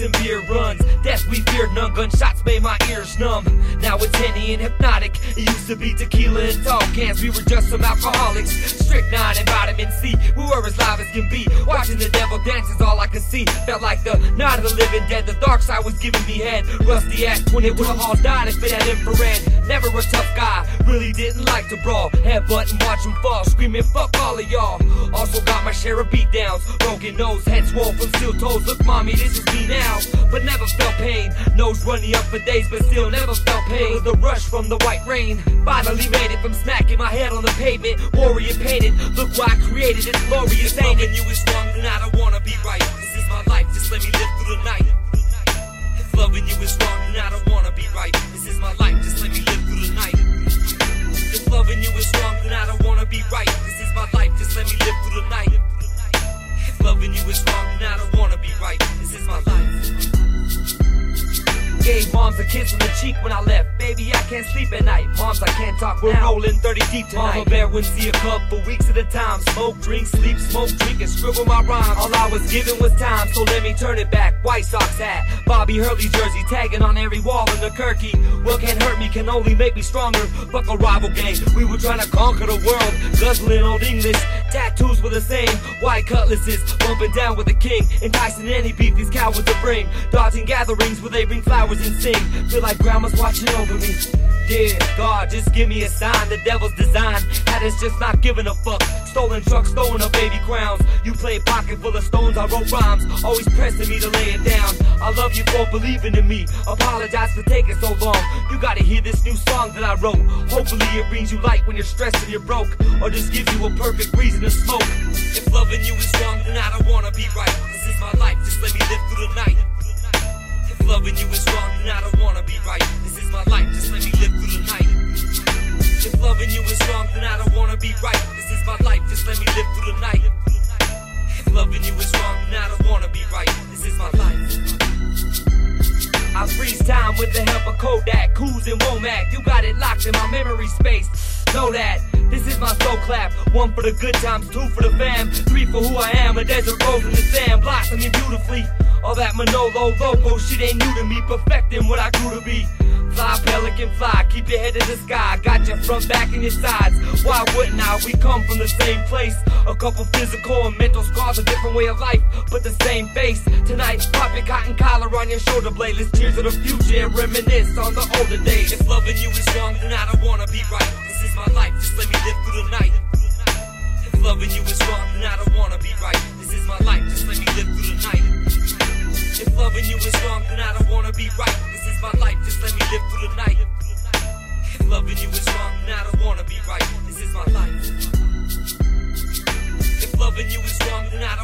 and beer runs. Death we feared, none gunshots made my numb. Now it's Henny and Hpnotiq. It used to be tequila and tall cans. We were just some alcoholics. Strychnine and vitamin C. We were as live as can be. Watching the devil dance is all I could see. Felt like the night of the living dead. The dark side was giving me head. Rusty axe when it would've all died if it had infrared. Never a tough guy. Really didn't like to brawl. Headbutt and watch him fall. Screaming fuck all of y'all. Also got my share of beatdowns. Broken nose, head swole from steel toes. Look, mommy, this is me now. Nose running up for days, but still never felt pain. The rush from the white rain. Finally made it from smacking my head on the pavement. Warrior painted. Look what I created. It's glorious, ain't it? you is wrong, then I don't wanna be right. This is my life, just let me live through the night. Gave moms a kiss on the cheek when I left. Baby, I can't sleep at night. Moms, I can't talk We're now. rolling 30 deep tonight. Mama Bear wouldn't see a cup for weeks at a time. Smoke, drink, sleep, smoke, drink, and scribble my rhymes. All I was given was time, so let me turn it back. White Sox hat, Bobby Hurley jersey, tagging on every wall in the Kirky. What can't hurt me can only make me stronger. Fuck a rival gang, we were trying to conquer the world. Guzzling old English, tattoos were the same. White cutlasses, bumping down with the king. Enticing any beef these cowards to bring. Dodging gatherings where they bring flowers and sing. Feel like grandma's watching over me. Dear God, just give me a sign. The devil's design had us just not giving a fuck. Stolen trucks, stolen our baby crowns. You play pocket full of stones, I wrote rhymes. Always pressing me to lay it down. I love you for believing in me. Apologize for taking so long. You gotta hear this new song that I wrote. Hopefully it brings you light when you're stressed and you're broke. Or just gives you a perfect reason to smoke. If loving you is wrong, then I don't wanna be right. This is my life, just let me live through the night. If loving you is wrong, then I don't wanna be right. This is my life, just let me live through the night. If loving you is wrong, then I don't wanna be right. This is my life, just let me live through the night. If loving you is wrong, then I don't wanna be right. This is my life. I freeze time with the help of Kodak, Coos and Womack. You got it locked in my memory space. Know that this is my soul clap. One for the good times, two for the fam, three for who I am. A desert rose in the sand, blossoming beautifully. All that Manolo loco shit ain't new to me, perfecting what I grew to be. Fly, pelican, fly, keep your head in the sky. Got your front, back, and your sides. Why wouldn't I? We come from the same place. A couple physical and mental scars, a different way of life, but the same face. Tonight, pop your cotton collar on your shoulder blade. Let's cheers of the future and reminisce on the older days. Right. This is my life, just let me live through the night. If loving you is wrong, then I don't wanna be right. This is my life, just let me live through the night. If loving you is wrong, then I don't wanna be right. This is my life. If loving you is wrong, then I don't